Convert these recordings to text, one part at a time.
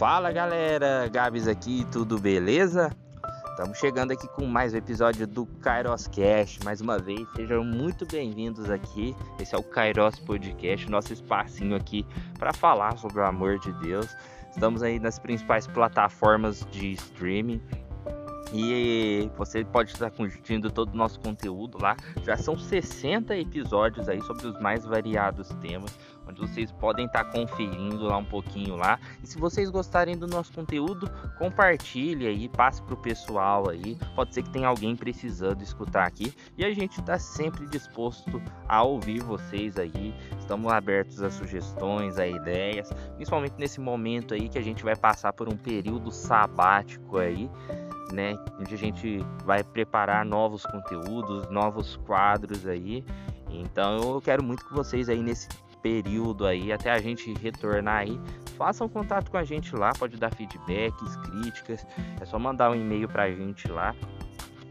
Fala galera, Gabs aqui, tudo beleza? Estamos chegando aqui com mais um episódio do Kairos Cast. Mais uma vez, sejam muito bem-vindos aqui. Esse é o Kairos Podcast, nosso espacinho aqui para falar sobre o amor de Deus. Estamos aí nas principais plataformas de streaming. E você pode estar curtindo todo o nosso conteúdo lá. Já são 60 episódios aí sobre os mais variados temas, onde vocês podem estar conferindo lá um pouquinho lá. E se vocês gostarem do nosso conteúdo, compartilhe aí, passe pro pessoal aí. Pode ser que tenha alguém precisando escutar aqui. E a gente está sempre disposto a ouvir vocês aí. Estamos abertos a sugestões, a ideias, principalmente nesse momento aí que a gente vai passar por um período sabático aí né? Onde a gente vai preparar novos conteúdos, novos quadros aí. Então eu quero muito que vocês aí nesse período aí, até a gente retornar aí, façam contato com a gente lá, pode dar feedbacks, críticas, é só mandar um e-mail pra gente lá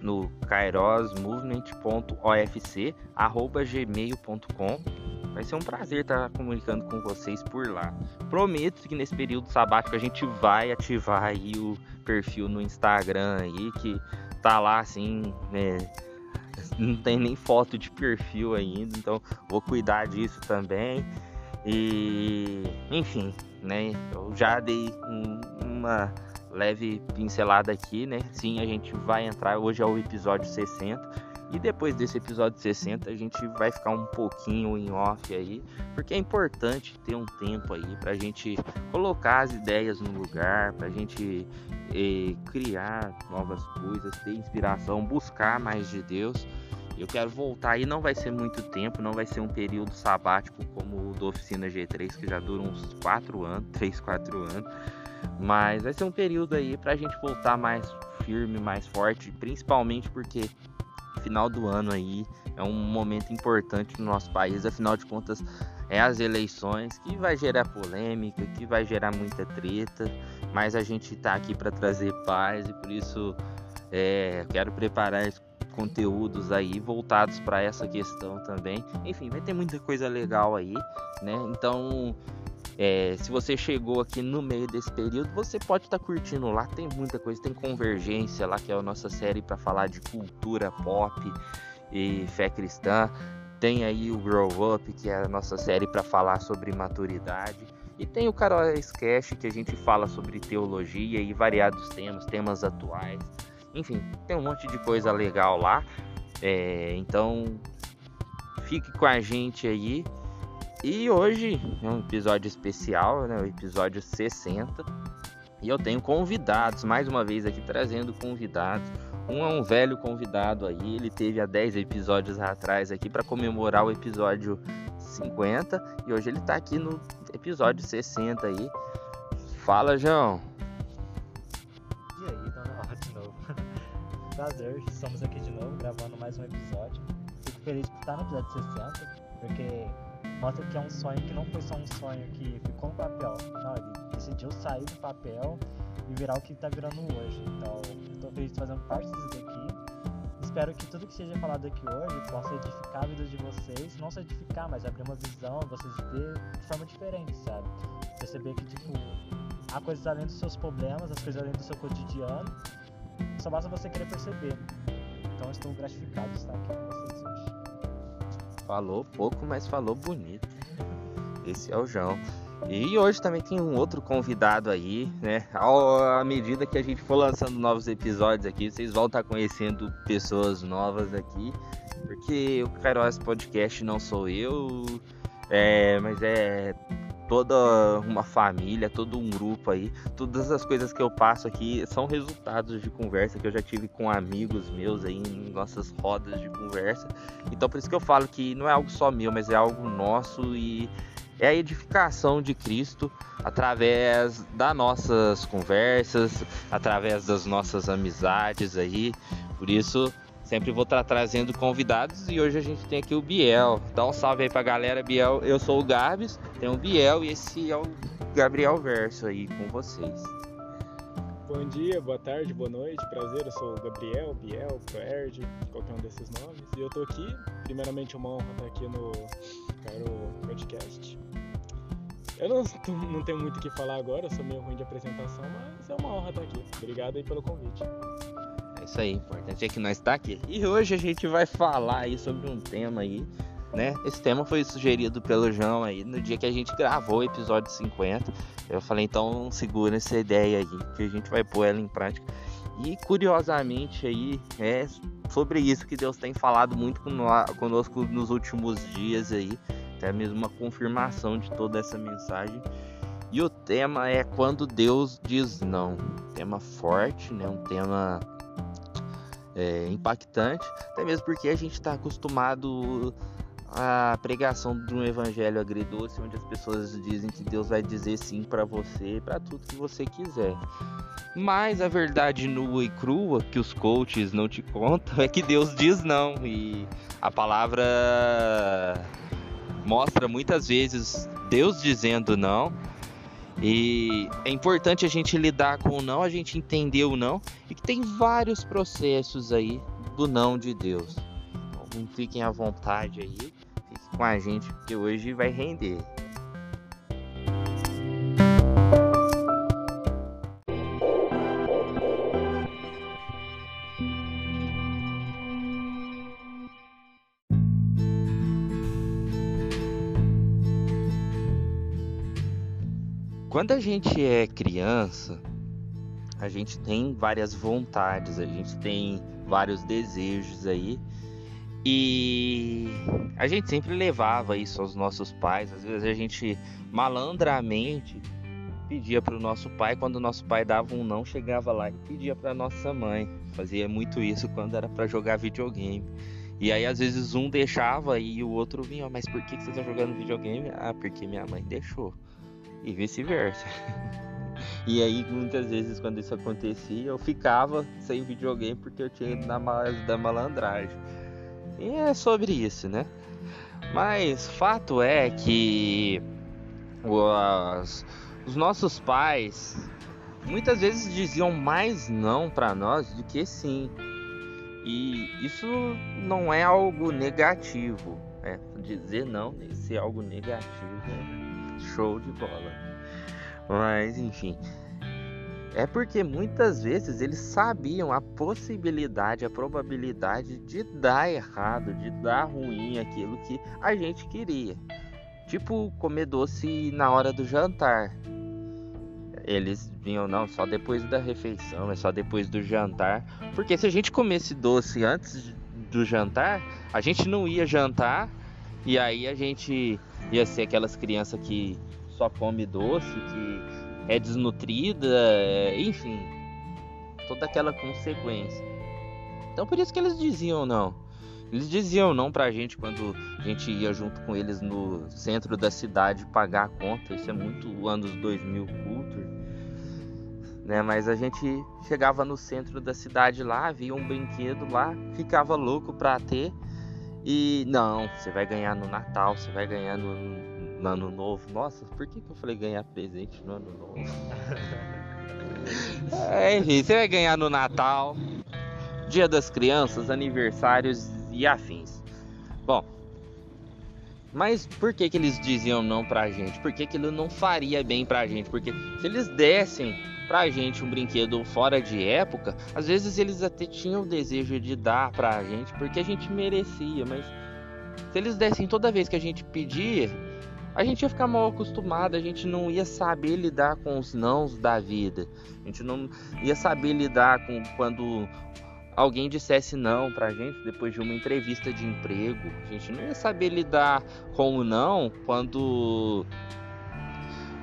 no kairosmovement.ofc@gmail.com. Vai ser um prazer estar comunicando com vocês por lá. Prometo que nesse período sabático a gente vai ativar aí o perfil no Instagram aí que tá lá assim, né? Não tem nem foto de perfil ainda, então vou cuidar disso também. E enfim, né? Eu já dei um, uma leve pincelada aqui, né? Sim, a gente vai entrar. Hoje é o episódio 60 e depois desse episódio 60 a gente vai ficar um pouquinho em off aí, porque é importante ter um tempo aí pra gente colocar as ideias no lugar, pra gente eh, criar novas coisas, ter inspiração, buscar mais de Deus. Eu quero voltar aí, não vai ser muito tempo, não vai ser um período sabático como o do Oficina G3, que já dura uns 4 anos, 3, 4 anos. Mas vai ser um período aí pra gente voltar mais firme, mais forte, principalmente porque final do ano aí é um momento importante no nosso país, afinal de contas é as eleições que vai gerar polêmica, que vai gerar muita treta, mas a gente está aqui para trazer paz e por isso é, quero preparar conteúdos aí voltados para essa questão também. Enfim, vai ter muita coisa legal aí, né? Então é, se você chegou aqui no meio desse período, você pode estar tá curtindo lá. Tem muita coisa, tem Convergência lá, que é a nossa série para falar de cultura pop e fé cristã. Tem aí o Grow Up, que é a nossa série para falar sobre maturidade. E tem o Carol Sketch, que a gente fala sobre teologia e variados temas, temas atuais. Enfim, tem um monte de coisa legal lá. É, então, fique com a gente aí. E hoje é um episódio especial, né? O episódio 60. E eu tenho convidados, mais uma vez aqui trazendo convidados. Um é um velho convidado aí, ele teve há 10 episódios atrás aqui para comemorar o episódio 50 e hoje ele tá aqui no episódio 60 aí. Fala, João. E aí, dona de novo. Prazer, estamos aqui de novo gravando mais um episódio. Fico feliz por estar no episódio 60, porque mostra que é um sonho que não foi só um sonho que ficou no papel. Não, ele decidiu sair do papel e virar o que está virando hoje. Então, estou feliz de fazendo parte disso daqui. Espero que tudo que seja falado aqui hoje possa edificar a vida de vocês. Não só edificar, mas abrir uma visão, vocês ver de forma diferente, sabe? Perceber que, tipo, há coisas além dos seus problemas, as coisas além do seu cotidiano. Só basta você querer perceber. Então, estou gratificado de estar aqui com vocês. Falou pouco, mas falou bonito. Esse é o João. E hoje também tem um outro convidado aí, né? À medida que a gente for lançando novos episódios aqui, vocês vão estar conhecendo pessoas novas aqui. Porque o Kairos Podcast não sou eu, é, mas é toda uma família, todo um grupo aí. Todas as coisas que eu passo aqui são resultados de conversa que eu já tive com amigos meus aí em nossas rodas de conversa. Então por isso que eu falo que não é algo só meu, mas é algo nosso e é a edificação de Cristo através das nossas conversas, através das nossas amizades aí. Por isso Sempre vou estar trazendo convidados e hoje a gente tem aqui o Biel. Dá um salve aí pra galera, Biel. Eu sou o Gabs, tem o Biel e esse é o Gabriel Verso aí com vocês. Bom dia, boa tarde, boa noite, prazer. Eu sou o Gabriel, Biel, Proerd, qualquer um desses nomes. E eu tô aqui, primeiramente uma honra estar aqui no Caro Podcast. Eu não, não tenho muito o que falar agora, eu sou meio ruim de apresentação, mas é uma honra estar aqui. Obrigado aí pelo convite. É isso aí, o importante é que nós está aqui. E hoje a gente vai falar aí sobre um tema aí, né? Esse tema foi sugerido pelo João aí no dia que a gente gravou o episódio 50. Eu falei, então segura essa ideia aí, que a gente vai pôr ela em prática. E curiosamente aí é sobre isso que Deus tem falado muito conosco nos últimos dias aí, até mesmo uma confirmação de toda essa mensagem. E o tema é quando Deus diz não. tema forte, né? Um tema é, impactante, até mesmo porque a gente está acostumado à pregação de um evangelho agridoce, onde as pessoas dizem que Deus vai dizer sim para você, para tudo que você quiser. Mas a verdade nua e crua que os coaches não te contam é que Deus diz não e a palavra mostra muitas vezes Deus dizendo não. E é importante a gente lidar com o não, a gente entender o não e que tem vários processos aí do não de Deus. Então, fiquem à vontade aí, fiquem com a gente porque hoje vai render. Quando a gente é criança, a gente tem várias vontades, a gente tem vários desejos aí. E a gente sempre levava isso aos nossos pais. Às vezes a gente malandramente pedia para o nosso pai, quando o nosso pai dava um não, chegava lá e pedia para nossa mãe. Fazia muito isso quando era para jogar videogame. E aí às vezes um deixava e o outro vinha, mas por que, você está jogando videogame? Ah, porque minha mãe deixou e vice-versa. E aí muitas vezes quando isso acontecia, eu ficava sem videogame porque eu tinha ido na da malandragem. E é sobre isso, né? Mas fato é que os, os nossos pais muitas vezes diziam mais não para nós do que sim. E isso não é algo negativo. É, dizer não ser algo negativo. Né? Show de bola. Mas enfim. É porque muitas vezes eles sabiam a possibilidade, a probabilidade de dar errado, de dar ruim aquilo que a gente queria. Tipo comer doce na hora do jantar. Eles vinham, não, só depois da refeição, é só depois do jantar. Porque se a gente comesse doce antes do jantar, a gente não ia jantar e aí a gente ia ser aquelas crianças que só come doce, que é desnutrida, é, enfim, toda aquela consequência. Então por isso que eles diziam não. Eles diziam não pra gente quando a gente ia junto com eles no centro da cidade pagar a conta. Isso é muito anos 2000 culture. Né? Mas a gente chegava no centro da cidade lá, via um brinquedo lá, ficava louco pra ter. E não, você vai ganhar no Natal, você vai ganhar no, no ano novo. Nossa, por que, que eu falei ganhar presente no ano novo? é, enfim, você vai ganhar no Natal, Dia das Crianças, aniversários e afins. Mas por que, que eles diziam não pra gente? Por que, ele não faria bem pra gente? Porque se eles dessem pra gente um brinquedo fora de época, às vezes eles até tinham o desejo de dar pra gente porque a gente merecia, mas se eles dessem toda vez que a gente pedia, a gente ia ficar mal acostumado, a gente não ia saber lidar com os nãos da vida. A gente não ia saber lidar com quando alguém dissesse não pra gente depois de uma entrevista de emprego. A gente não ia saber lidar com o não quando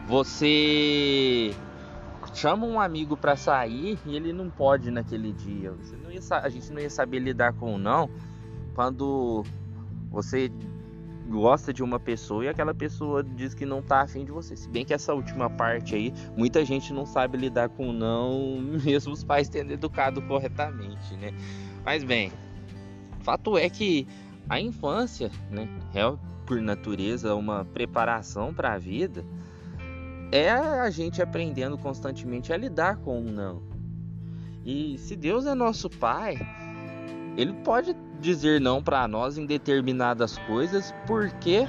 você chama um amigo para sair e ele não pode naquele dia. Ia, a gente não ia saber lidar com o não quando você gosta de uma pessoa e aquela pessoa diz que não tá afim de você. Se bem que essa última parte aí, muita gente não sabe lidar com não, mesmo os pais tendo educado corretamente, né? Mas bem, fato é que a infância, né, é por natureza uma preparação para a vida, é a gente aprendendo constantemente a lidar com o não. E se Deus é nosso pai, ele pode dizer não para nós em determinadas coisas, porque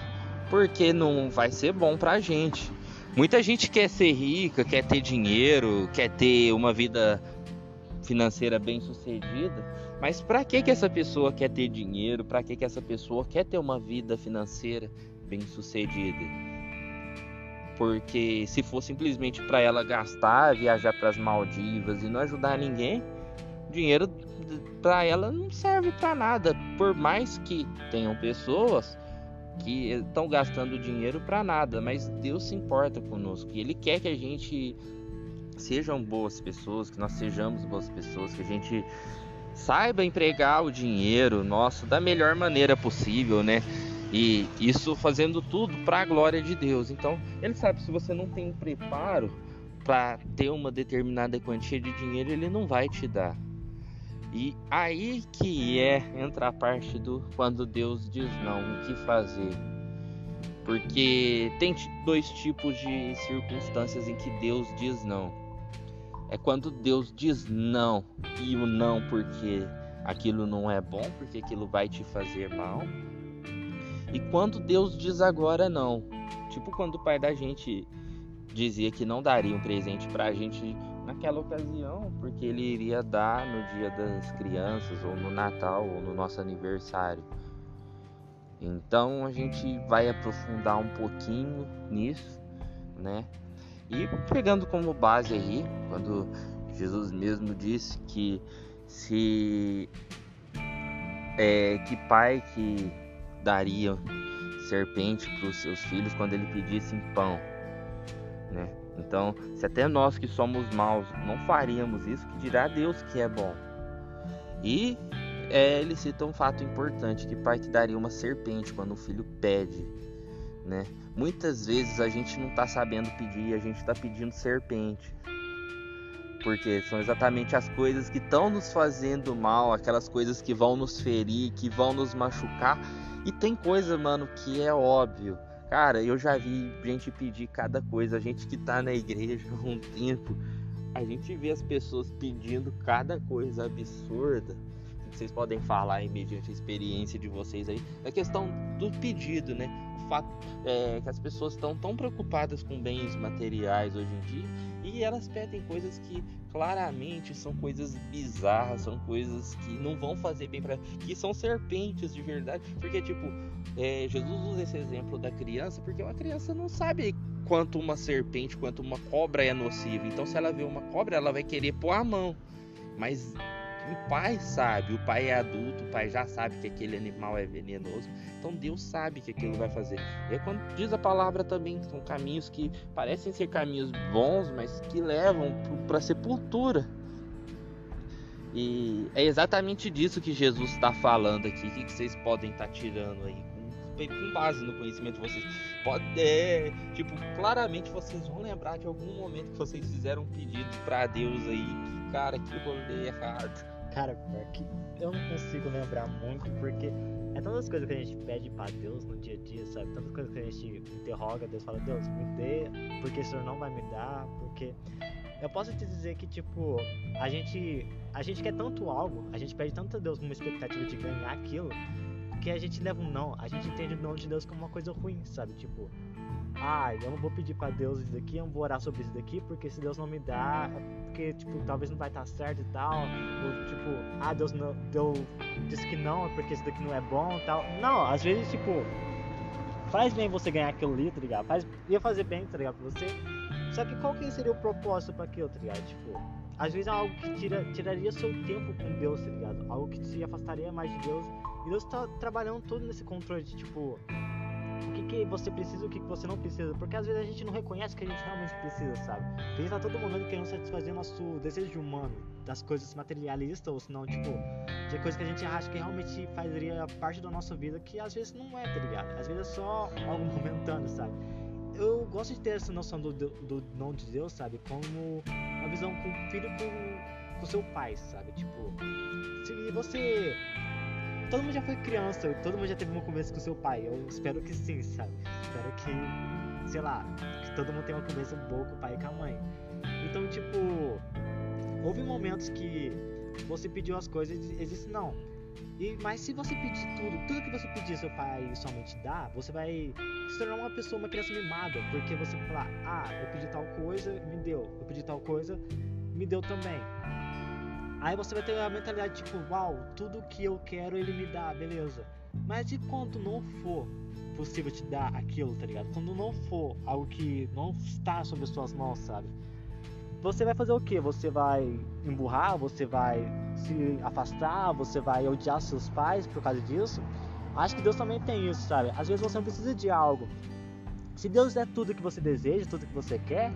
porque não vai ser bom para a gente. Muita gente quer ser rica, quer ter dinheiro, quer ter uma vida financeira bem sucedida, mas para que que essa pessoa quer ter dinheiro? Para que que essa pessoa quer ter uma vida financeira bem sucedida? Porque se for simplesmente para ela gastar, viajar para as Maldivas e não ajudar ninguém, dinheiro para ela não serve para nada. Por mais que tenham pessoas que estão gastando dinheiro para nada, mas Deus se importa conosco e Ele quer que a gente sejam boas pessoas, que nós sejamos boas pessoas, que a gente saiba empregar o dinheiro nosso da melhor maneira possível, né? E isso fazendo tudo para a glória de Deus. Então, ele sabe se você não tem um preparo para ter uma determinada quantia de dinheiro, ele não vai te dar. E aí que é entra a parte do quando Deus diz não, o que fazer. Porque tem dois tipos de circunstâncias em que Deus diz não. É quando Deus diz não e o não porque aquilo não é bom, porque aquilo vai te fazer mal. E quando Deus diz agora não, tipo quando o pai da gente dizia que não daria um presente pra gente naquela ocasião, porque ele iria dar no dia das crianças, ou no Natal, ou no nosso aniversário. Então a gente vai aprofundar um pouquinho nisso, né? E pegando como base aí, quando Jesus mesmo disse que se é, que pai que daria serpente para os seus filhos quando ele pedisse pão, né? Então, se até nós que somos maus não faríamos isso, que dirá Deus que é bom. E é, ele cita um fato importante, que pai que daria uma serpente quando o filho pede, né? Muitas vezes a gente não está sabendo pedir, a gente está pedindo serpente. Porque são exatamente as coisas que estão nos fazendo mal, aquelas coisas que vão nos ferir, que vão nos machucar. E tem coisa, mano, que é óbvio Cara, eu já vi gente pedir cada coisa, a gente que tá na igreja há um tempo, a gente vê as pessoas pedindo cada coisa absurda. Vocês podem falar aí mediante a experiência de vocês aí, a questão do pedido, né? O fato é que as pessoas estão tão preocupadas com bens materiais hoje em dia e elas pedem coisas que claramente são coisas bizarras, são coisas que não vão fazer bem para que são serpentes de verdade, porque tipo, é, Jesus usa esse exemplo da criança porque uma criança não sabe quanto uma serpente, quanto uma cobra é nociva. Então se ela vê uma cobra, ela vai querer pôr a mão. Mas o pai sabe, o pai é adulto, o pai já sabe que aquele animal é venenoso. Então Deus sabe que aquilo vai fazer. E é quando diz a palavra também, são caminhos que parecem ser caminhos bons, mas que levam para a sepultura. E é exatamente disso que Jesus está falando aqui. O que vocês podem estar tá tirando aí? Com base no conhecimento de vocês. Pode, é, tipo, claramente vocês vão lembrar de algum momento que vocês fizeram um pedido para Deus aí. Que, cara, que rolê errado Cara, pior que eu não consigo lembrar muito, porque é tantas coisas que a gente pede pra Deus no dia a dia, sabe? Tantas coisas que a gente interroga, Deus fala, Deus, me dê, porque o Senhor não vai me dar, porque. Eu posso te dizer que, tipo, a gente. A gente quer tanto algo, a gente pede tanto a Deus uma expectativa de ganhar aquilo, que a gente leva um não, a gente entende o não de Deus como uma coisa ruim, sabe? Tipo, ah, eu não vou pedir para Deus isso daqui, eu não vou orar sobre isso daqui, porque se Deus não me dá, porque, tipo, talvez não vai estar certo e tal. Ou, tipo, ah, Deus não, deu, disse que não, é porque isso daqui não é bom e tal. Não, às vezes, tipo, faz bem você ganhar aquilo ali, tá ligado? Faz, ia fazer bem, tá ligado, pra você. Só que qual que seria o propósito para aquilo, tá ligado? Tipo, às vezes é algo que tira, tiraria seu tempo com Deus, tá ligado? Algo que te afastaria mais de Deus. E Deus tá trabalhando todo nesse controle de, tipo, o que, que você precisa e o que, que você não precisa. Porque às vezes a gente não reconhece o que a gente realmente precisa, sabe? A gente tá todo momento querendo satisfazer nosso desejo humano das coisas materialistas, ou senão, tipo, de coisas que a gente acha que realmente faria parte da nossa vida, que às vezes não é, tá ligado? Às vezes é só algo momentâneo, sabe? Eu gosto de ter essa noção do, do, do não de Deus, sabe? Como uma visão com filho com, com seu pai, sabe? Tipo, se você todo mundo já foi criança, todo mundo já teve uma conversa com seu pai. Eu espero que sim, sabe? Espero que, sei lá, que todo mundo tenha uma conversa boa com o pai e com a mãe. Então, tipo, houve momentos que você pediu as coisas e disse não. E, mas se você pedir tudo, tudo que você pedir seu pai somente dá, você vai se tornar uma pessoa, uma criança mimada, porque você vai falar, ah, eu pedi tal coisa, me deu, eu pedi tal coisa, me deu também. Aí você vai ter a mentalidade tipo, uau, tudo que eu quero ele me dá, beleza. Mas e quando não for possível te dar aquilo, tá ligado? Quando não for algo que não está sob as suas mãos, sabe? Você vai fazer o que? Você vai emburrar, você vai se afastar, você vai odiar seus pais por causa disso. Acho que Deus também tem isso, sabe? Às vezes você não precisa de algo. Se Deus der tudo que você deseja, tudo que você quer,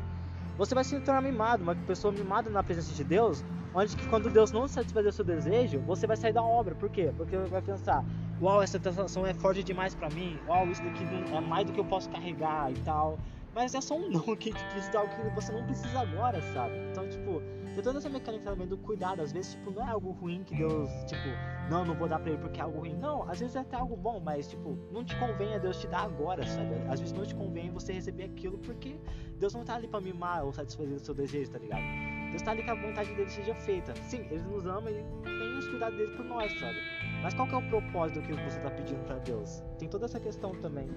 você vai se tornar mimado, uma pessoa mimada na presença de Deus, onde que quando Deus não satisfazer o seu desejo, você vai sair da obra. Por quê? Porque vai pensar, uau, essa tentação é forte demais para mim, uau, isso daqui é mais do que eu posso carregar e tal. Mas é só um não que precisa algo que você não precisa agora, sabe? Então, tipo, tem toda essa mecânica também do cuidado. Às vezes, tipo, não é algo ruim que Deus, tipo, não, não vou dar pra ele porque é algo ruim. Não, às vezes é até algo bom, mas, tipo, não te convém a Deus te dar agora, sabe? Às vezes não te convém você receber aquilo porque Deus não tá ali pra mimar ou satisfazer o seu desejo, tá ligado? Deus tá ali que a vontade dele seja feita. Sim, ele nos ama e tem os cuidados dele por nós, sabe? Mas qual que é o propósito do que você tá pedindo pra Deus? Tem toda essa questão também.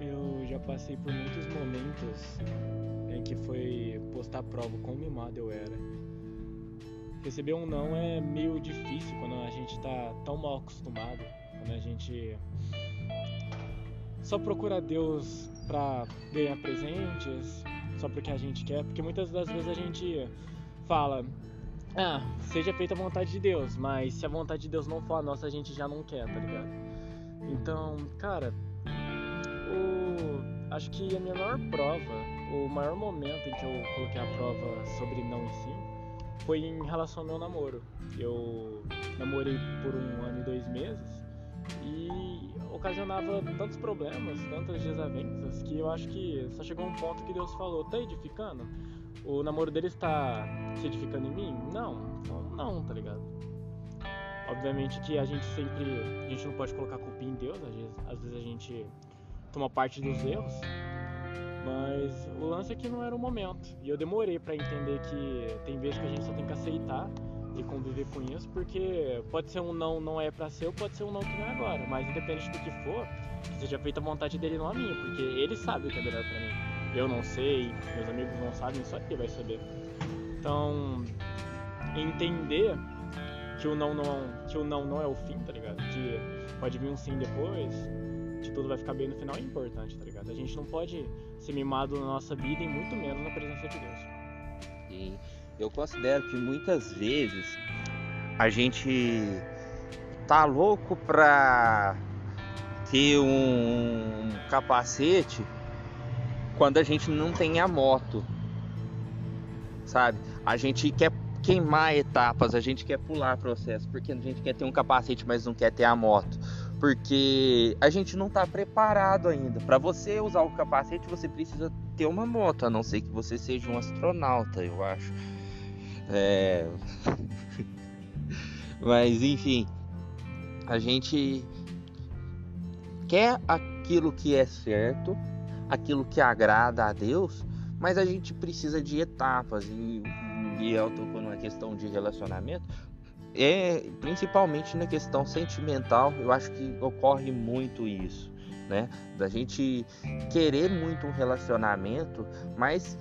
eu já passei por muitos momentos em que foi postar prova quão mimado eu era. Receber um não é meio difícil quando a gente tá tão mal acostumado, quando a gente só procura Deus pra ganhar presentes, só porque a gente quer, porque muitas das vezes a gente fala, ah, seja feita a vontade de Deus, mas se a vontade de Deus não for a nossa, a gente já não quer, tá ligado? Então, cara, o, acho que a minha maior prova, o maior momento em que eu coloquei a prova sobre não e sim, foi em relação ao meu namoro. Eu namorei por um ano e dois meses e ocasionava tantos problemas, tantas desavenças, que eu acho que só chegou um ponto que Deus falou: tá edificando? O namoro dele está se edificando em mim? Não, não, tá ligado? Obviamente que a gente sempre. A gente não pode colocar culpa em Deus, às vezes, às vezes a gente toma parte dos erros, mas o lance é que não era o momento. E eu demorei para entender que tem vezes que a gente só tem que aceitar e conviver com isso, porque pode ser um não não é para ser, ou pode ser um não que não é agora, mas independente do que for, que seja feita a vontade dele não a minha, porque ele sabe o que é melhor para mim. Eu não sei, meus amigos não sabem, só ele vai saber. Então, entender que o não não, que o não não é o fim, tá ligado? Que pode vir um sim depois, que tudo vai ficar bem no final é importante, tá ligado? A gente não pode ser mimado na nossa vida e muito menos na presença de Deus. E eu considero que muitas vezes a gente tá louco pra ter um capacete quando a gente não tem a moto, sabe? A gente quer queimar etapas, a gente quer pular processo, porque a gente quer ter um capacete, mas não quer ter a moto porque a gente não está preparado ainda. Para você usar o capacete, você precisa ter uma moto, a não ser que você seja um astronauta, eu acho. É... Mas enfim, a gente quer aquilo que é certo, aquilo que agrada a Deus, mas a gente precisa de etapas. E Biel tocou numa questão de relacionamento é principalmente na questão sentimental, eu acho que ocorre muito isso, né? Da gente querer muito um relacionamento, mas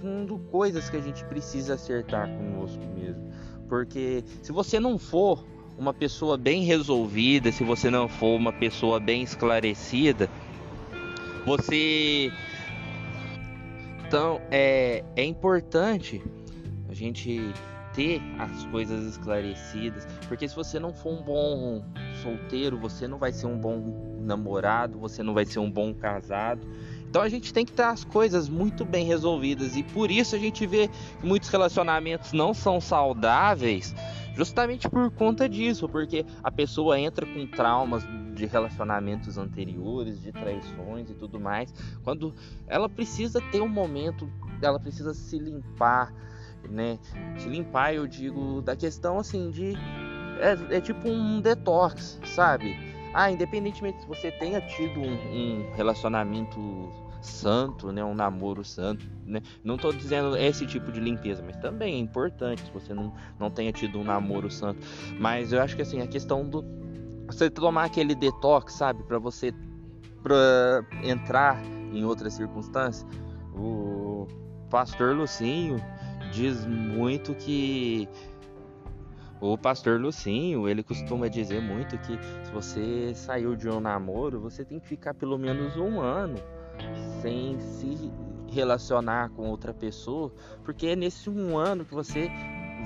com coisas que a gente precisa acertar conosco mesmo. Porque se você não for uma pessoa bem resolvida, se você não for uma pessoa bem esclarecida, você então é, é importante a gente ter as coisas esclarecidas, porque se você não for um bom solteiro, você não vai ser um bom namorado, você não vai ser um bom casado. Então a gente tem que ter as coisas muito bem resolvidas e por isso a gente vê que muitos relacionamentos não são saudáveis, justamente por conta disso, porque a pessoa entra com traumas de relacionamentos anteriores, de traições e tudo mais, quando ela precisa ter um momento, ela precisa se limpar, né? Se limpar, eu digo da questão assim de é, é tipo um detox, sabe? Ah, independentemente se você tenha tido um, um relacionamento santo, né? Um namoro santo, né? Não estou dizendo esse tipo de limpeza, mas também é importante se você não, não tenha tido um namoro santo. Mas eu acho que assim, a questão do você tomar aquele detox, sabe, para você pra entrar em outras circunstâncias. O pastor Lucinho diz muito que o pastor Lucinho, ele costuma dizer muito que se você saiu de um namoro, você tem que ficar pelo menos um ano sem se relacionar com outra pessoa, porque é nesse um ano que você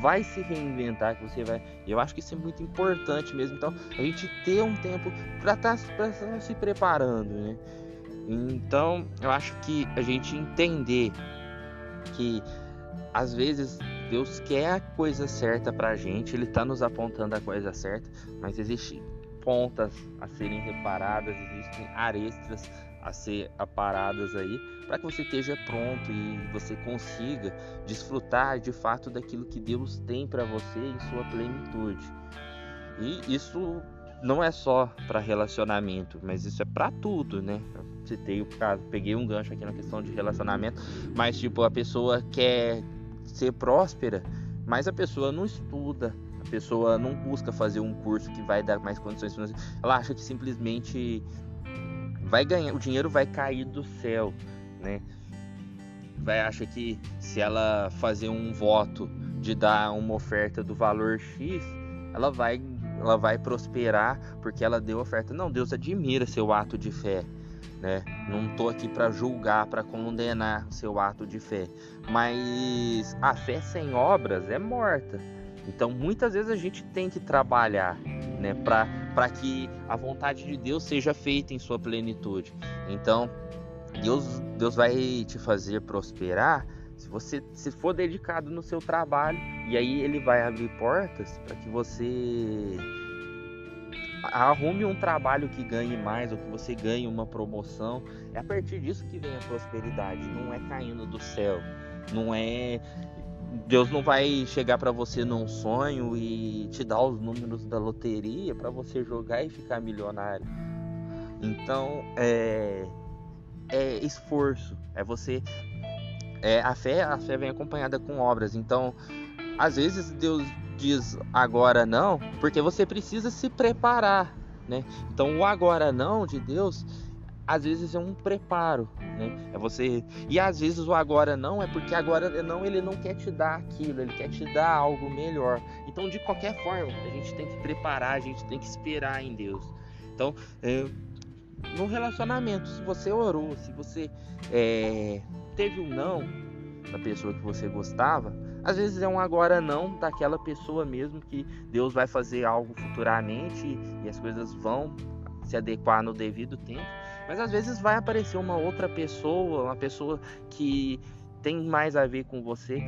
vai se reinventar, que você vai. Eu acho que isso é muito importante mesmo. Então, a gente ter um tempo para estar tá, se preparando, né? Então, eu acho que a gente entender que às vezes Deus quer a coisa certa pra gente, Ele está nos apontando a coisa certa, mas existem pontas a serem reparadas, existem arestas a ser aparadas aí, para que você esteja pronto e você consiga desfrutar de fato daquilo que Deus tem para você em sua plenitude. E isso não é só para relacionamento, mas isso é para tudo, né? Eu citei o caso, peguei um gancho aqui na questão de relacionamento, mas tipo a pessoa quer ser próspera, mas a pessoa não estuda, a pessoa não busca fazer um curso que vai dar mais condições financeiras. Ela acha que simplesmente vai ganhar, o dinheiro vai cair do céu, né? Vai acha que se ela fazer um voto de dar uma oferta do valor X, ela vai ela vai prosperar porque ela deu oferta. Não, Deus admira seu ato de fé. Né? Não estou aqui para julgar, para condenar seu ato de fé, mas a fé sem obras é morta. Então, muitas vezes a gente tem que trabalhar, né, para que a vontade de Deus seja feita em sua plenitude. Então, Deus, Deus vai te fazer prosperar se você se for dedicado no seu trabalho e aí ele vai abrir portas para que você arrume um trabalho que ganhe mais ou que você ganhe uma promoção. É a partir disso que vem a prosperidade, não é caindo do céu, não é Deus não vai chegar para você num sonho e te dar os números da loteria para você jogar e ficar milionário. Então, é é esforço, é você é a fé, a fé vem acompanhada com obras. Então, às vezes Deus diz agora não, porque você precisa se preparar, né? Então o agora não de Deus às vezes é um preparo, né? É você e às vezes o agora não é porque agora não ele não quer te dar aquilo, ele quer te dar algo melhor. Então de qualquer forma a gente tem que preparar, a gente tem que esperar em Deus. Então é, no relacionamento, se você orou, se você é, teve um não da pessoa que você gostava, às vezes é um agora não daquela pessoa mesmo que Deus vai fazer algo futuramente e as coisas vão se adequar no devido tempo. Mas às vezes vai aparecer uma outra pessoa, uma pessoa que tem mais a ver com você.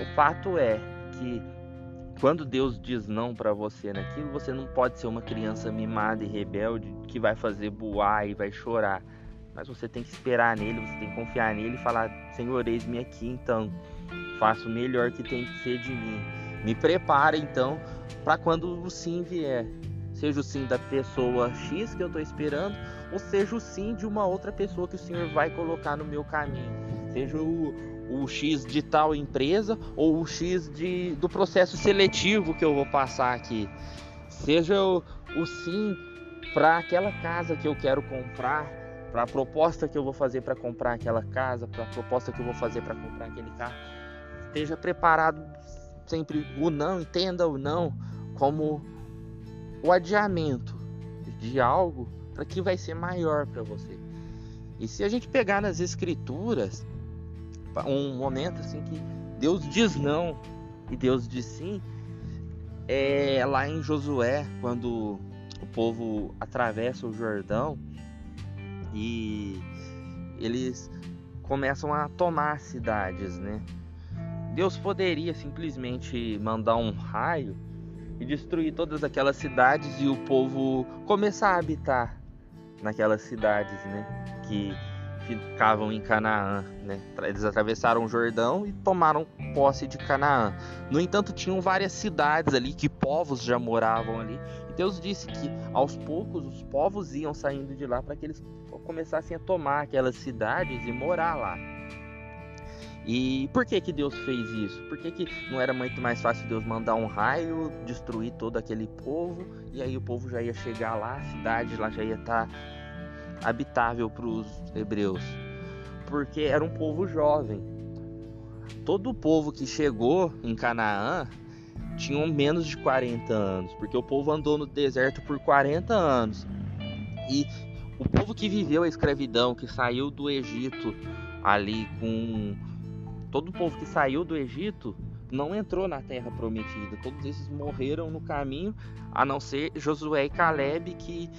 O fato é que quando Deus diz não para você naquilo, você não pode ser uma criança mimada e rebelde que vai fazer boar e vai chorar. Mas você tem que esperar nele, você tem que confiar nele e falar: Senhor, eis-me aqui então faço o melhor que tem que ser de mim. Me prepara então para quando o sim vier. Seja o sim da pessoa X que eu estou esperando, ou seja o sim de uma outra pessoa que o Senhor vai colocar no meu caminho. Seja o, o X de tal empresa ou o X de, do processo seletivo que eu vou passar aqui. Seja o, o sim para aquela casa que eu quero comprar, para a proposta que eu vou fazer para comprar aquela casa, para a proposta que eu vou fazer para comprar aquele carro esteja preparado sempre o não, entenda o não como o adiamento de algo para que vai ser maior para você. E se a gente pegar nas escrituras, um momento assim que Deus diz não e Deus diz sim, é lá em Josué, quando o povo atravessa o Jordão e eles começam a tomar cidades, né? Deus poderia simplesmente mandar um raio e destruir todas aquelas cidades e o povo começar a habitar naquelas cidades, né? Que ficavam em Canaã, né? Eles atravessaram o Jordão e tomaram posse de Canaã. No entanto, tinham várias cidades ali que povos já moravam ali. E Deus disse que aos poucos os povos iam saindo de lá para que eles começassem a tomar aquelas cidades e morar lá. E por que que Deus fez isso? Por que, que não era muito mais fácil Deus mandar um raio, destruir todo aquele povo e aí o povo já ia chegar lá, a cidade lá já ia estar tá habitável para os hebreus? Porque era um povo jovem. Todo o povo que chegou em Canaã tinham menos de 40 anos, porque o povo andou no deserto por 40 anos. E o povo que viveu a escravidão, que saiu do Egito ali com todo o povo que saiu do Egito não entrou na terra prometida. Todos esses morreram no caminho, a não ser Josué e Caleb que,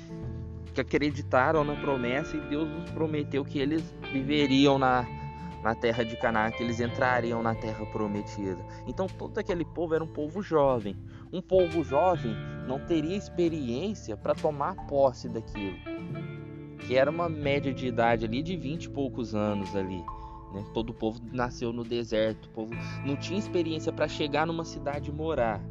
que acreditaram na promessa e Deus nos prometeu que eles viveriam na, na terra de Canaã, que eles entrariam na terra prometida. Então todo aquele povo era um povo jovem. Um povo jovem não teria experiência para tomar posse daquilo. Que era uma média de idade ali de 20 e poucos anos ali. Né? Todo o povo nasceu no deserto, o povo não tinha experiência para chegar numa cidade e morar.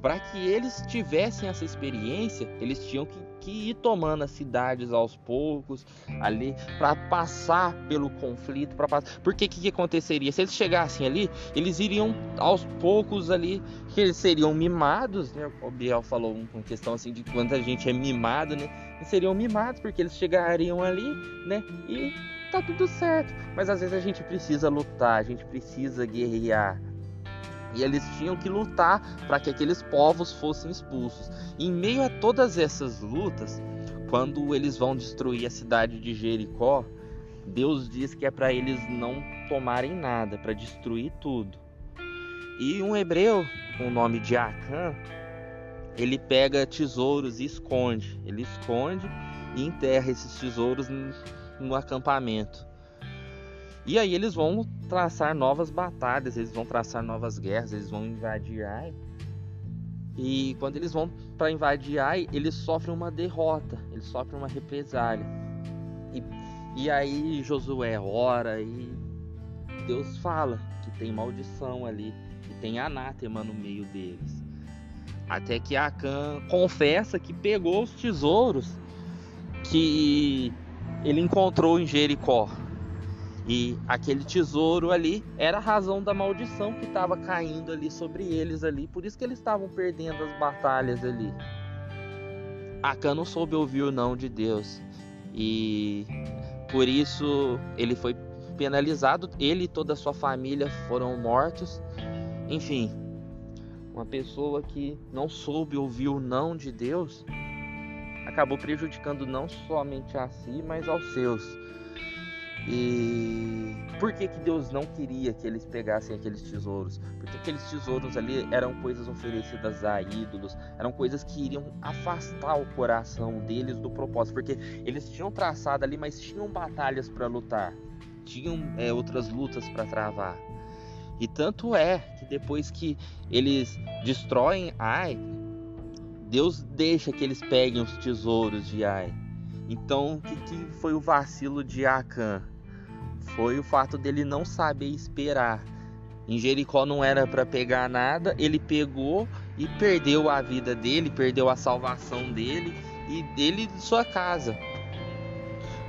Para que eles tivessem essa experiência, eles tinham que, que ir tomando as cidades aos poucos, ali, para passar pelo conflito. Pra, porque o que, que aconteceria? Se eles chegassem ali, eles iriam aos poucos ali, que eles seriam mimados, né? O Biel falou uma questão assim de quanta gente é mimado, né? Eles seriam mimados, porque eles chegariam ali, né? E tá tudo certo. Mas às vezes a gente precisa lutar, a gente precisa guerrear. E eles tinham que lutar para que aqueles povos fossem expulsos. E em meio a todas essas lutas, quando eles vão destruir a cidade de Jericó, Deus diz que é para eles não tomarem nada, para destruir tudo. E um hebreu com o nome de Acã, ele pega tesouros e esconde. Ele esconde e enterra esses tesouros no acampamento. E aí eles vão traçar novas batalhas, eles vão traçar novas guerras, eles vão invadir Ai. E quando eles vão para invadir Ai, eles sofrem uma derrota, eles sofrem uma represália. E, e aí Josué ora e Deus fala que tem maldição ali, que tem anátema no meio deles. Até que Acã confessa que pegou os tesouros que ele encontrou em Jericó. E aquele tesouro ali era a razão da maldição que estava caindo ali sobre eles ali, por isso que eles estavam perdendo as batalhas ali. Acã não soube ouvir o não de Deus e por isso ele foi penalizado, ele e toda a sua família foram mortos. Enfim, uma pessoa que não soube ouvir o não de Deus acabou prejudicando não somente a si, mas aos seus. E por que, que Deus não queria que eles pegassem aqueles tesouros? Porque aqueles tesouros ali eram coisas oferecidas a ídolos, eram coisas que iriam afastar o coração deles do propósito, porque eles tinham traçado ali, mas tinham batalhas para lutar, tinham é, outras lutas para travar. E tanto é que depois que eles destroem Ai, Deus deixa que eles peguem os tesouros de Ai. Então, o que, que foi o vacilo de Acã? Foi o fato dele não saber esperar. Em Jericó não era para pegar nada, ele pegou e perdeu a vida dele, perdeu a salvação dele e dele de sua casa.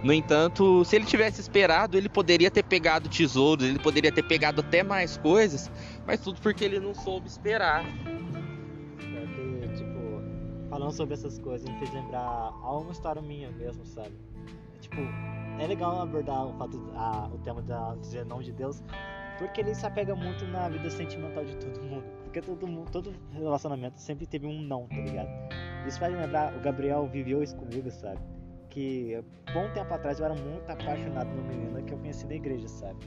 No entanto, se ele tivesse esperado, ele poderia ter pegado tesouros, ele poderia ter pegado até mais coisas, mas tudo porque ele não soube esperar falando sobre essas coisas me fez lembrar uma história minha mesmo, sabe? É, tipo, é legal abordar o fato, a, o tema da não de Deus, porque ele se apega muito na vida sentimental de todo mundo. Porque todo mundo, todo relacionamento sempre teve um não, tá ligado? Isso faz lembrar, o Gabriel viveu isso comigo, sabe? Que bom tempo atrás eu era muito apaixonado numa menina que eu conheci da igreja, sabe?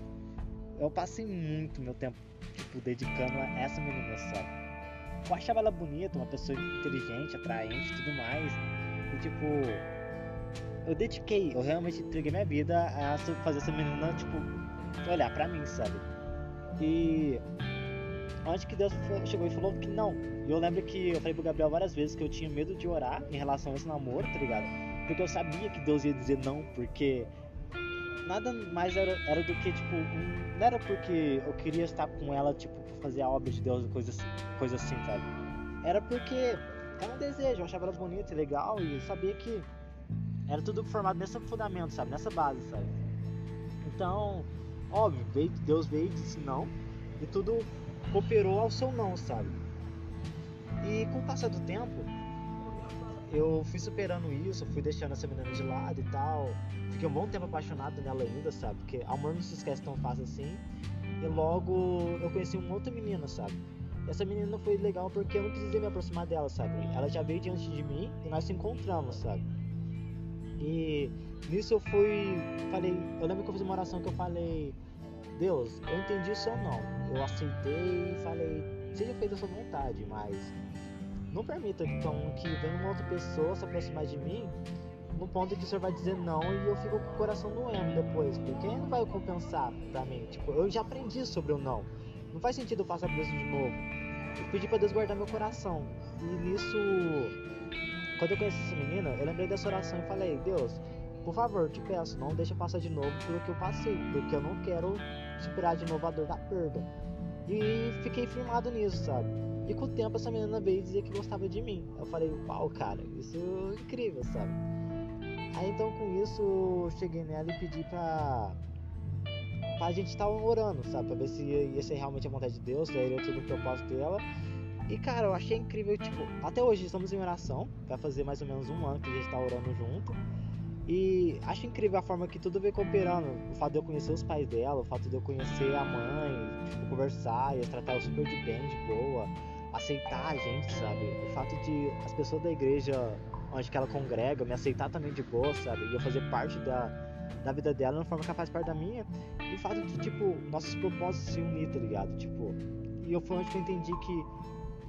Eu passei muito meu tempo, tipo, dedicando a essa menina, sabe? Eu achava ela bonita, uma pessoa inteligente, atraente e tudo mais. E tipo, eu dediquei, eu realmente entreguei minha vida a fazer essa menina, tipo, olhar pra mim, sabe? E onde que Deus chegou e falou que não. E eu lembro que eu falei pro Gabriel várias vezes que eu tinha medo de orar em relação a esse namoro, tá ligado? Porque eu sabia que Deus ia dizer não, porque nada mais era, era do que, tipo, um, não era porque eu queria estar com ela, tipo, fazer a obra de Deus, coisa assim, coisa assim, sabe? Era porque era um desejo, eu achava ela bonita e legal e sabia que era tudo formado nesse fundamento, sabe? Nessa base, sabe? Então, óbvio, veio, Deus veio e disse não e tudo cooperou ao seu não, sabe? E com o passar do tempo, eu fui superando isso, fui deixando essa menina de lado e tal. Fiquei um bom tempo apaixonado nela ainda, sabe? Porque amor não se esquece tão fácil assim. E logo eu conheci uma outra menina, sabe? Essa menina foi legal porque eu não precisei me aproximar dela, sabe? Ela já veio diante de mim e nós se encontramos, sabe? E nisso eu fui, falei, eu lembro que eu fiz uma oração que eu falei, Deus, eu entendi o seu não. Eu aceitei e falei, seja feita a sua vontade, mas não permita então que venha uma outra pessoa se aproximar de mim no ponto que o senhor vai dizer não e eu fico com o coração doendo depois, porque não vai compensar pra mim. Tipo, eu já aprendi sobre o não. Não faz sentido eu passar por isso de novo. Eu pedi pra Deus guardar meu coração. E nisso, quando eu conheci essa menina, eu lembrei dessa oração e falei, Deus, por favor, te peço, não deixa passar de novo pelo que eu passei, porque eu não quero superar de novo a dor da perda. E fiquei firmado nisso, sabe? E com o tempo essa menina veio dizer que gostava de mim. Eu falei, uau, cara, isso é incrível, sabe? Aí então com isso eu cheguei nela e pedi pra, pra gente estar tá orando, sabe? Pra ver se ia ser realmente a vontade de Deus, se iria tudo o propósito dela. E cara, eu achei incrível, tipo, até hoje estamos em oração, vai fazer mais ou menos um ano que a gente tá orando junto. E acho incrível a forma que tudo veio cooperando. O fato de eu conhecer os pais dela, o fato de eu conhecer a mãe, tipo, conversar e tratar ela super de bem, de boa aceitar a gente, sabe? O fato de as pessoas da igreja onde que ela congrega me aceitar também de boa, sabe? E eu fazer parte da, da vida dela de uma forma que faz parte da minha. E o fato de, tipo, nossos propósitos se unir, tá ligado? Tipo, e eu foi onde que eu entendi que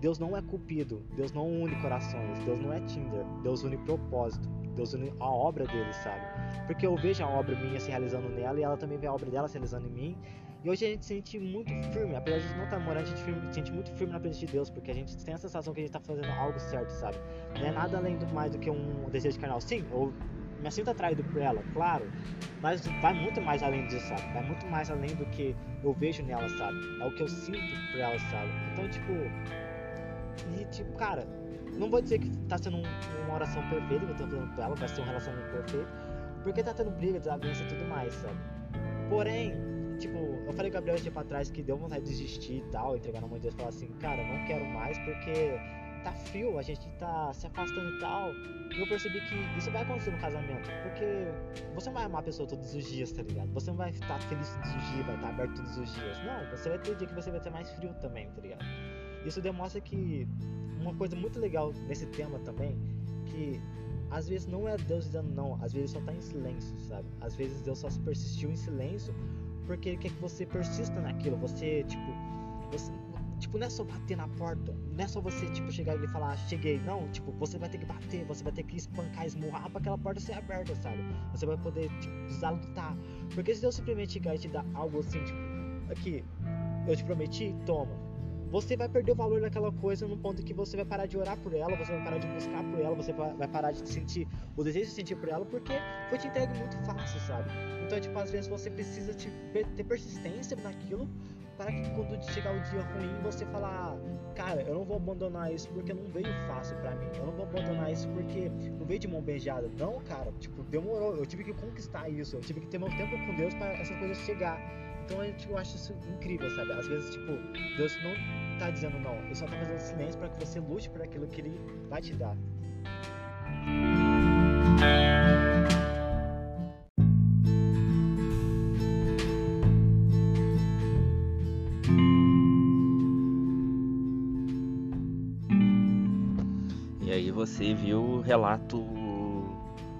Deus não é cupido, Deus não une corações, Deus não é Tinder, Deus une propósito, Deus une a obra dele, sabe? Porque eu vejo a obra minha se realizando nela e ela também vê a obra dela se realizando em mim e hoje a gente se sente muito firme, apesar de não estar morando, a gente se sente muito firme na presença de Deus, porque a gente tem a sensação que a gente está fazendo algo certo, sabe? Não é nada além do mais do que um desejo carnal. Sim, ou me sinto atraído por ela, claro, mas vai muito mais além disso, sabe? Vai muito mais além do que eu vejo nela, sabe? É o que eu sinto por ela, sabe? Então, tipo. E, tipo, cara, não vou dizer que tá sendo um, uma oração perfeita que eu tô fazendo com ela, vai ser um relacionamento perfeito, porque tá tendo briga, desavença e tudo mais, sabe? Porém, tipo, eu falei com o Gabriel esse tempo atrás que deu vontade de desistir e tal, entregar na mão de Deus e falar assim, cara, não quero mais porque tá frio, a gente tá se afastando e tal. E eu percebi que isso vai acontecer no casamento, porque você não vai amar a pessoa todos os dias, tá ligado? Você não vai estar feliz todos os dias, vai estar aberto todos os dias. Não, você vai ter dia que você vai ter mais frio também, tá ligado? Isso demonstra que uma coisa muito legal nesse tema também, que às vezes não é Deus dizendo não, às vezes só tá em silêncio, sabe? Às vezes Deus só persistiu em silêncio porque ele quer que você persista naquilo. Você, tipo, você, tipo, não é só bater na porta, não é só você, tipo, chegar e falar, cheguei. Não, tipo, você vai ter que bater, você vai ter que espancar, esmurrar pra aquela porta ser aberta, sabe? Você vai poder, tipo, precisar lutar. Porque se Deus simplesmente chegar e te dar algo assim, tipo, aqui, eu te prometi, toma você vai perder o valor daquela coisa no ponto que você vai parar de orar por ela, você vai parar de buscar por ela, você vai parar de sentir o desejo de sentir por ela, porque foi te entregue muito fácil, sabe? Então, tipo, às vezes você precisa te, ter persistência naquilo para que quando chegar o dia ruim você falar, cara, eu não vou abandonar isso porque não veio fácil para mim. Eu não vou abandonar isso porque não veio de mão beijada. Não, cara, tipo, demorou. Eu tive que conquistar isso. Eu tive que ter meu tempo com Deus para essas coisas chegar. Então eu acho isso incrível, sabe? Às vezes, tipo, Deus não tá dizendo não, ele só tá fazendo silêncio para que você lute por aquilo que ele vai te dar. E aí você viu o relato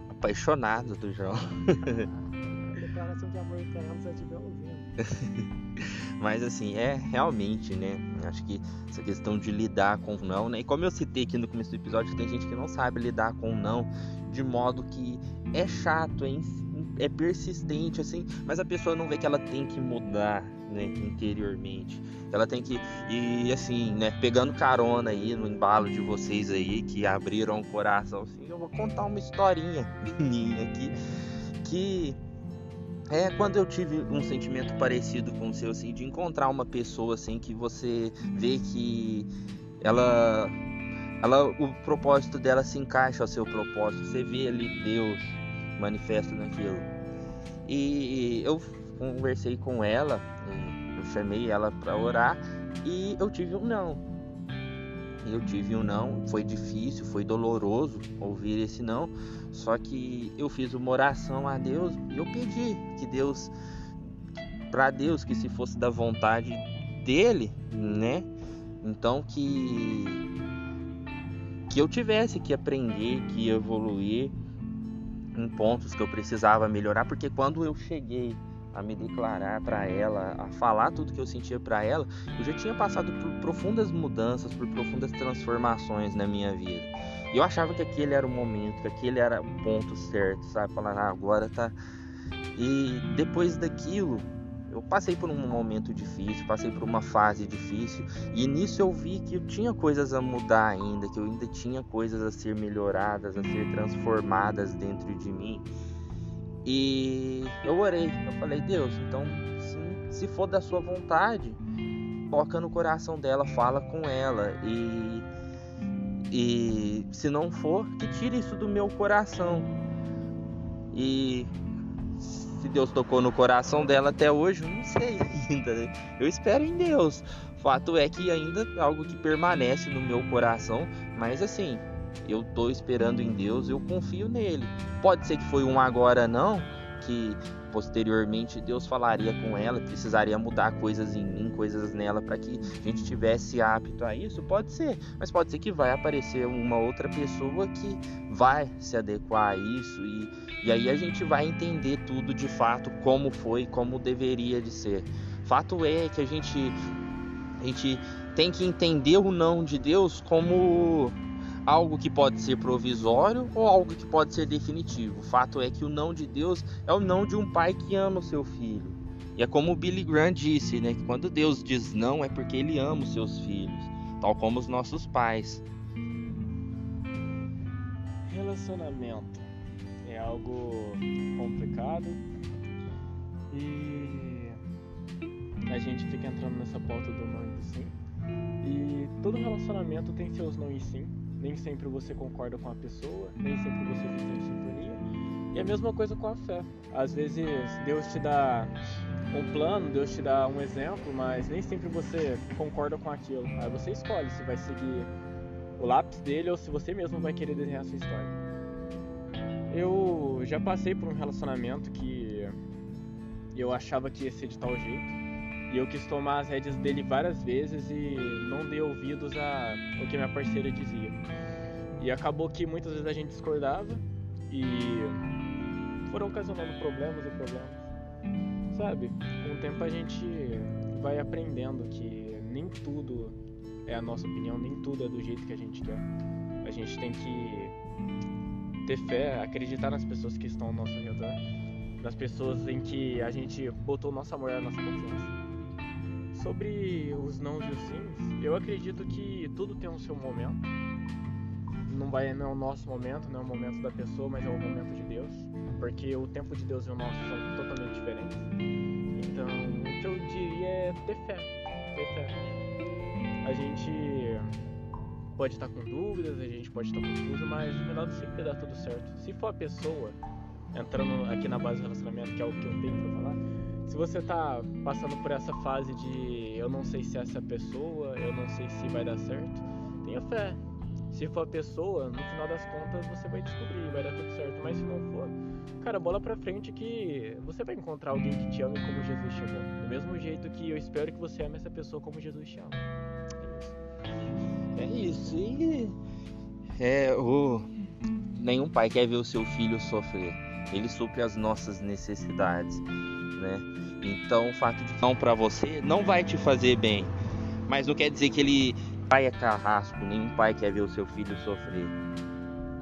apaixonado do João. Declaração de amor eterno, você estiver ouvindo. Mas assim, é realmente, né? Acho que essa questão de lidar com o não, né? E como eu citei aqui no começo do episódio, tem gente que não sabe lidar com o não de modo que é chato, é, é persistente, assim, mas a pessoa não vê que ela tem que mudar, né, interiormente. Ela tem que ir, assim, né, pegando carona aí no embalo de vocês aí que abriram o coração, assim, eu vou contar uma historinha minha aqui que é quando eu tive um sentimento parecido com o seu, assim, de encontrar uma pessoa assim que você vê que ela, ela, o propósito dela se encaixa ao seu propósito. Você vê ali Deus manifesto naquilo. E eu conversei com ela, eu chamei ela para orar e eu tive um não eu tive um não, foi difícil, foi doloroso ouvir esse não, só que eu fiz uma oração a Deus e eu pedi que Deus, para Deus, que se fosse da vontade dele, né? Então que que eu tivesse que aprender, que evoluir em pontos que eu precisava melhorar, porque quando eu cheguei a me declarar para ela, a falar tudo que eu sentia para ela, eu já tinha passado por profundas mudanças, por profundas transformações na minha vida. E eu achava que aquele era o momento, que aquele era o ponto certo, sabe? Falar, ah, agora tá. E depois daquilo, eu passei por um momento difícil, passei por uma fase difícil, e nisso eu vi que eu tinha coisas a mudar ainda, que eu ainda tinha coisas a ser melhoradas, a ser transformadas dentro de mim. E eu orei, eu falei, Deus, então se, se for da sua vontade, toca no coração dela, fala com ela e e se não for, que tire isso do meu coração. E se Deus tocou no coração dela até hoje, eu não sei ainda. Né? Eu espero em Deus. Fato é que ainda é algo que permanece no meu coração, mas assim, eu tô esperando em Deus, eu confio nele. Pode ser que foi um agora não, que posteriormente Deus falaria com ela, precisaria mudar coisas em mim, coisas nela para que a gente tivesse apto a isso, pode ser, mas pode ser que vai aparecer uma outra pessoa que vai se adequar a isso e, e aí a gente vai entender tudo de fato como foi, como deveria de ser. Fato é que a gente a gente tem que entender o não de Deus como algo que pode ser provisório ou algo que pode ser definitivo. O fato é que o não de Deus é o não de um pai que ama o seu filho. E é como o Billy Graham disse, né, que quando Deus diz não é porque ele ama os seus filhos, tal como os nossos pais. Relacionamento é algo complicado e a gente fica entrando nessa pauta do não e sim. E todo relacionamento tem seus não e sim nem sempre você concorda com a pessoa, nem sempre você fica em sintonia. E a mesma coisa com a fé. Às vezes Deus te dá um plano, Deus te dá um exemplo, mas nem sempre você concorda com aquilo. Aí você escolhe se vai seguir o lápis dele ou se você mesmo vai querer desenhar a sua história. Eu já passei por um relacionamento que eu achava que ia ser de tal jeito. E eu quis tomar as rédeas dele várias vezes e não dei ouvidos a o que minha parceira dizia. E acabou que muitas vezes a gente discordava e foram ocasionando problemas e problemas. Sabe? Com o tempo a gente vai aprendendo que nem tudo é a nossa opinião, nem tudo é do jeito que a gente quer. A gente tem que ter fé, acreditar nas pessoas que estão ao nosso redor, nas pessoas em que a gente botou nosso amor a nossa confiança. Sobre os nãos e os sims, eu acredito que tudo tem o seu momento. Não vai não é o nosso momento, não é o momento da pessoa, mas é o momento de Deus, porque o tempo de Deus e o nosso são totalmente diferentes. Então, o que eu diria é ter fé, ter fé. A gente pode estar com dúvidas, a gente pode estar confuso, mas o melhor sempre dá tudo certo. Se for a pessoa entrando aqui na base do relacionamento, que é o que eu tenho para falar, se você tá passando por essa fase de eu não sei se é essa pessoa, eu não sei se vai dar certo, tenha fé. Se for a pessoa, no final das contas você vai descobrir, vai dar tudo certo. Mas se não for, cara, bola pra frente que você vai encontrar alguém que te ame como Jesus te amou. Do mesmo jeito que eu espero que você ame essa pessoa como Jesus te ama. É isso. É isso. E é o nenhum pai quer ver o seu filho sofrer. Ele supre as nossas necessidades né? Então o fato de não para você não vai te fazer bem, mas não quer dizer que ele pai é carrasco, nenhum pai quer ver o seu filho sofrer.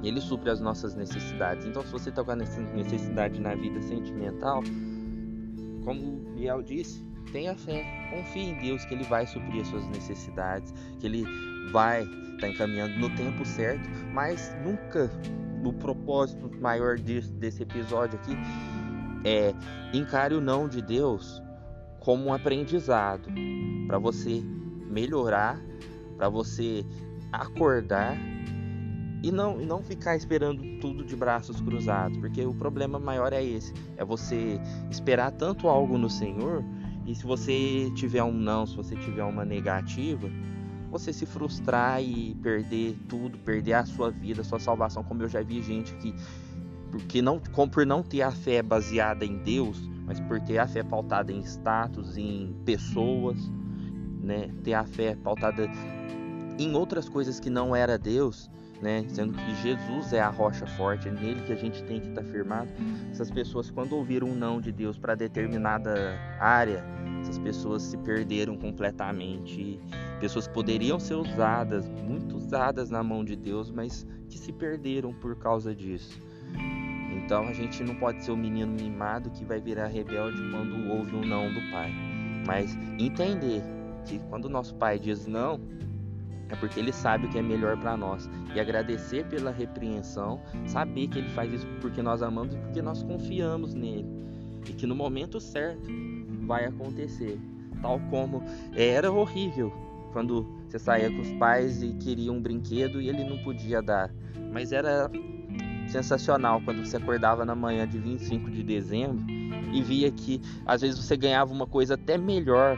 Ele supre as nossas necessidades. Então se você está com a necessidade na vida sentimental, como Biel disse, tenha fé, confie em Deus que Ele vai suprir as suas necessidades, que Ele vai estar tá encaminhando no tempo certo, mas nunca o propósito maior desse, desse episódio aqui é encare o não de Deus como um aprendizado para você melhorar, para você acordar e não, não ficar esperando tudo de braços cruzados, porque o problema maior é esse: é você esperar tanto algo no Senhor e se você tiver um não, se você tiver uma negativa, você se frustrar e perder tudo, perder a sua vida, a sua salvação, como eu já vi gente que porque não, por não ter a fé baseada em Deus, mas por ter a fé pautada em status, em pessoas, né? Ter a fé pautada em outras coisas que não era Deus, né? Sendo que Jesus é a rocha forte, é nele que a gente tem que estar tá firmado. Essas pessoas, quando ouviram um não de Deus para determinada área, essas pessoas se perderam completamente. Pessoas que poderiam ser usadas, muito usadas na mão de Deus, mas que se perderam por causa disso. Então a gente não pode ser o menino mimado que vai virar rebelde quando ouve um não do pai. Mas entender que quando o nosso pai diz não, é porque ele sabe o que é melhor para nós. E agradecer pela repreensão, saber que ele faz isso porque nós amamos e porque nós confiamos nele. E que no momento certo vai acontecer. Tal como era horrível quando você saía com os pais e queria um brinquedo e ele não podia dar. Mas era sensacional quando você acordava na manhã de 25 de dezembro e via que às vezes você ganhava uma coisa até melhor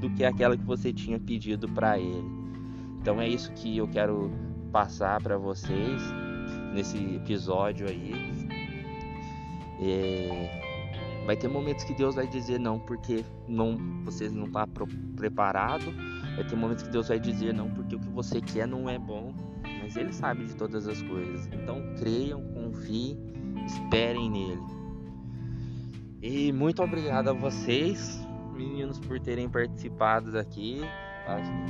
do que aquela que você tinha pedido para ele. Então é isso que eu quero passar para vocês nesse episódio aí. É... Vai ter momentos que Deus vai dizer não porque não vocês não tá preparados. Vai ter momentos que Deus vai dizer não porque o que você quer não é bom mas Ele sabe de todas as coisas. Então creiam, confiem, esperem nele. E muito obrigado a vocês, meninos, por terem participado aqui.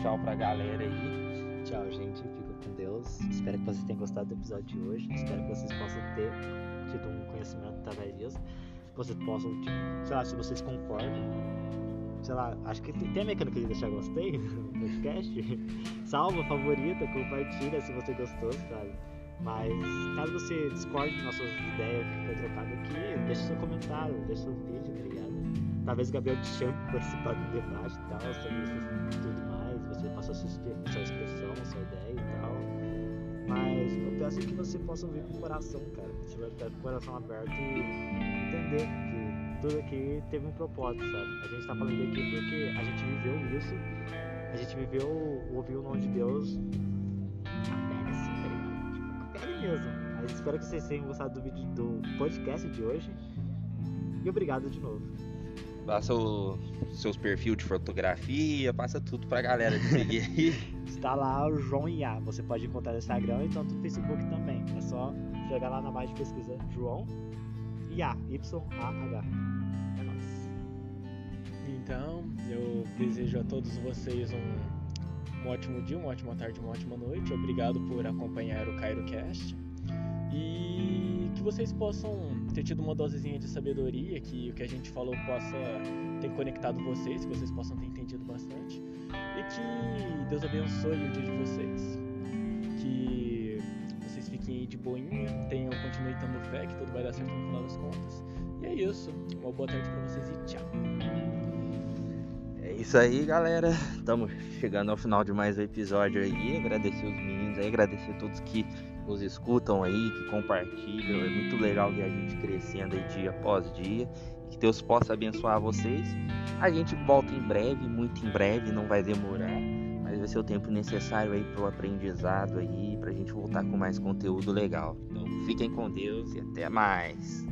Tchau pra galera aí. Tchau, gente. Fico com Deus. Espero que vocês tenham gostado do episódio de hoje. Espero que vocês possam ter tido um conhecimento através disso. Que vocês possam, tipo, sei lá, se vocês concordam sei lá, acho que tem, a mecânica de deixar gostei no podcast. Salva, favorita, compartilha se você gostou, sabe? Mas caso você discorde de nossas ideias que foi trocado aqui, deixa seu comentário, deixa seu vídeo, ligado? Talvez o Gabriel te chame para participar do debate e tal, sobre isso e tudo mais, você passa sua, sua expressão, sua ideia e tal. Mas eu peço que você possa ouvir com o coração, cara. Você vai ficar com o coração aberto e entender tudo aqui teve um propósito, sabe? A gente tá falando aqui porque a gente viveu isso, a gente viveu, ouviu o nome de Deus na pele, assim, tá ligado? Tipo, na pele mesmo. Mas espero que vocês tenham gostado do vídeo do podcast de hoje. E obrigado de novo. Passa o seus perfis de fotografia, passa tudo pra galera de seguir aí. Está lá o João Iá. Você pode encontrar no Instagram e tanto no Facebook também. É só jogar lá na barra de pesquisa João Y-A-H. Então, eu desejo a todos vocês um, um ótimo dia, uma ótima tarde, uma ótima noite. Obrigado por acompanhar o CairoCast. E que vocês possam ter tido uma dosezinha de sabedoria, que o que a gente falou possa ter conectado vocês, que vocês possam ter entendido bastante. E que Deus abençoe o dia de vocês. Que de boinha, continuem tendo fé, que tudo vai dar certo no final das contas. E é isso. Uma boa tarde para vocês e tchau isso aí, galera. Estamos chegando ao final de mais um episódio aí. Agradecer os meninos aí, agradecer a todos que nos escutam aí, que compartilham. É muito legal ver a gente crescendo aí dia após dia. Que Deus possa abençoar vocês. A gente volta em breve, muito em breve, não vai demorar. Ser o tempo necessário aí para o aprendizado aí, para a gente voltar com mais conteúdo legal. Então fiquem com Deus e até mais.